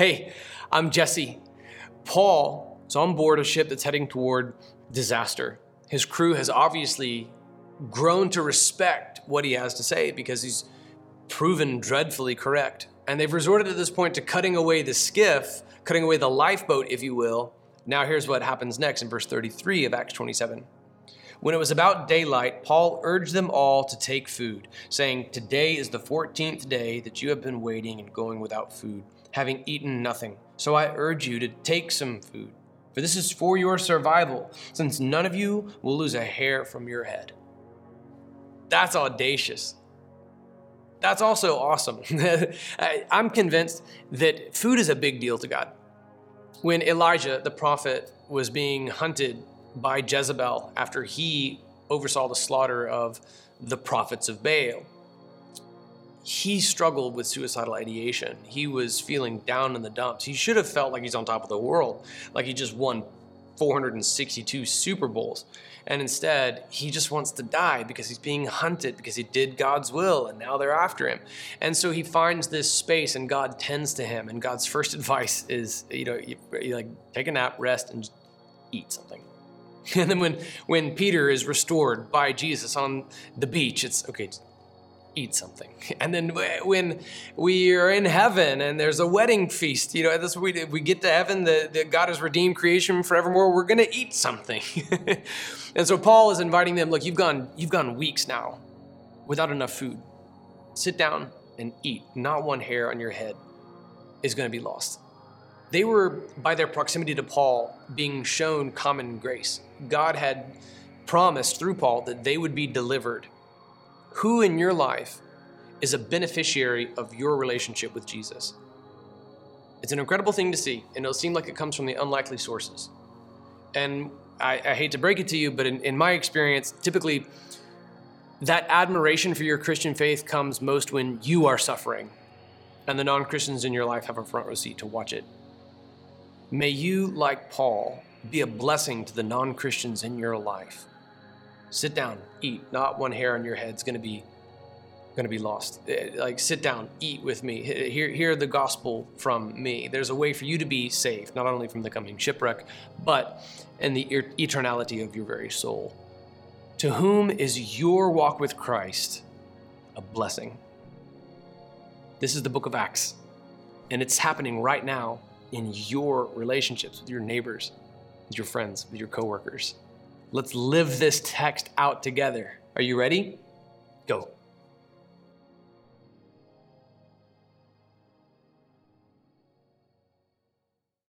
Hey, I'm Jesse. Paul is on board a ship that's heading toward disaster. His crew has obviously grown to respect what he has to say because he's proven dreadfully correct. And they've resorted at this point to cutting away the skiff, cutting away the lifeboat, if you will. Now, here's what happens next in verse 33 of Acts 27. When it was about daylight, Paul urged them all to take food, saying, Today is the 14th day that you have been waiting and going without food, having eaten nothing. So I urge you to take some food, for this is for your survival, since none of you will lose a hair from your head. That's audacious. That's also awesome. I'm convinced that food is a big deal to God. When Elijah, the prophet, was being hunted by Jezebel after he oversaw the slaughter of the prophets of Baal. He struggled with suicidal ideation. He was feeling down in the dumps. He should have felt like he's on top of the world, like he just won 462 Super Bowls. And instead, he just wants to die because he's being hunted because he did God's will and now they're after him. And so he finds this space and God tends to him. And God's first advice is, you know, you, you like take a nap, rest, and eat something. And then when, when Peter is restored by Jesus on the beach, it's okay, eat something. And then when we are in heaven and there's a wedding feast, you know, this we, we get to heaven, the, the God has redeemed creation forevermore, we're going to eat something. and so Paul is inviting them, look, you've gone, you've gone weeks now without enough food. Sit down and eat. Not one hair on your head is going to be lost. They were, by their proximity to Paul, being shown common grace. God had promised through Paul that they would be delivered. Who in your life is a beneficiary of your relationship with Jesus? It's an incredible thing to see, and it'll seem like it comes from the unlikely sources. And I, I hate to break it to you, but in, in my experience, typically that admiration for your Christian faith comes most when you are suffering, and the non Christians in your life have a front row seat to watch it. May you, like Paul, be a blessing to the non Christians in your life. Sit down, eat. Not one hair on your head's going to be going to be lost. Eh, like, sit down, eat with me. Hear, hear the gospel from me. There's a way for you to be saved, not only from the coming shipwreck, but in the eternality of your very soul. To whom is your walk with Christ a blessing? This is the book of Acts, and it's happening right now in your relationships with your neighbors, with your friends, with your coworkers. Let's live this text out together. Are you ready? Go.